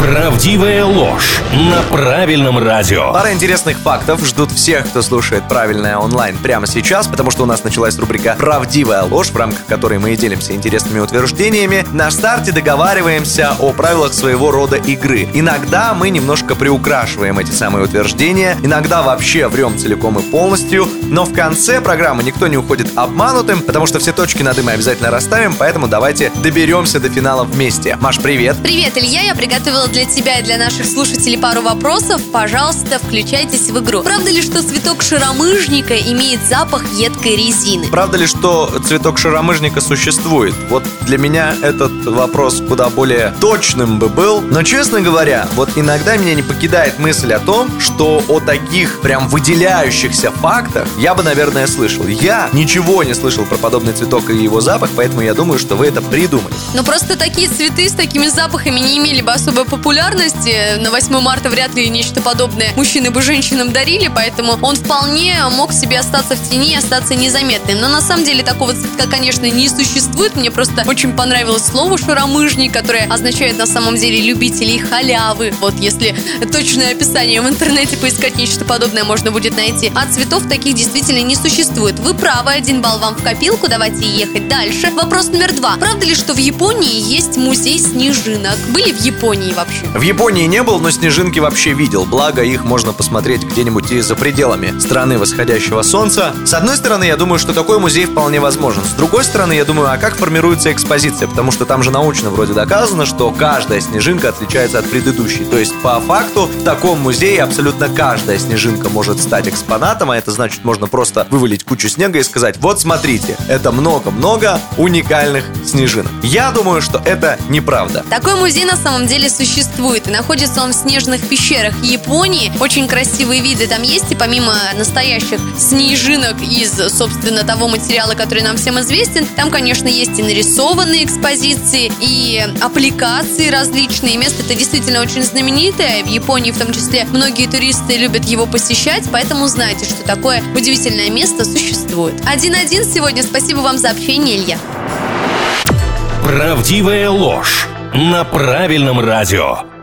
Правдивая ложь на правильном радио. Пара интересных фактов ждут всех, кто слушает правильное онлайн прямо сейчас, потому что у нас началась рубрика «Правдивая ложь», в рамках которой мы и делимся интересными утверждениями. На старте договариваемся о правилах своего рода игры. Иногда мы немножко приукрашиваем эти самые утверждения, иногда вообще врем целиком и полностью, но в конце программы никто не уходит обманутым, потому что все точки над «и» мы обязательно расставим, поэтому давайте доберемся до финала вместе. Маш, привет! Привет, Илья, я приготовила для тебя и для наших слушателей пару вопросов. Пожалуйста, включайтесь в игру. Правда ли, что цветок шаромыжника имеет запах едкой резины? Правда ли, что цветок шаромыжника существует? Вот для меня этот вопрос куда более точным бы был. Но, честно говоря, вот иногда меня не покидает мысль о том, что о таких прям выделяющихся фактах я бы, наверное, слышал. Я ничего не слышал про подобный цветок и его запах, поэтому я думаю, что вы это придумали. Но просто такие цветы с такими запахами не имели бы особой популярности. На 8 марта вряд ли нечто подобное мужчины бы женщинам дарили, поэтому он вполне мог себе остаться в тени и остаться незаметным. Но на самом деле такого цветка, конечно, не существует. Мне просто очень понравилось слово «шаромыжник», которое означает на самом деле любителей халявы. Вот если точное описание в интернете поискать нечто подобное можно будет найти. А цветов таких действительно не существует. Вы правы, один балл вам в копилку, давайте ехать дальше. Вопрос номер два. Правда ли, что в Японии есть музей снежинок? Были в Японии вообще? В Японии не был, но снежинки вообще видел. Благо, их можно посмотреть где-нибудь и за пределами страны восходящего солнца. С одной стороны, я думаю, что такой музей вполне возможен. С другой стороны, я думаю, а как формируется экспозиция? Потому что там же научно вроде доказано, что каждая снежинка отличается от предыдущей. То есть, по факту, в таком музее абсолютно каждая снежинка может стать экспонатом, а это значит, можно просто вывалить кучу снега и сказать, вот смотрите, это много-много уникальных снежинок. Я думаю, что это неправда. Такой музей на самом деле существует. И находится он в снежных пещерах Японии. Очень красивые виды там есть. И помимо настоящих снежинок из, собственно, того материала, который нам всем известен, там, конечно, есть и нарисованные экспозиции, и аппликации различные. Место это действительно очень знаменитое. В Японии в том числе многие туристы любят его посещать, поэтому знайте, что такое удивительное место существует. Один-один сегодня. Спасибо вам за общение, Илья. Правдивая ложь на правильном радио.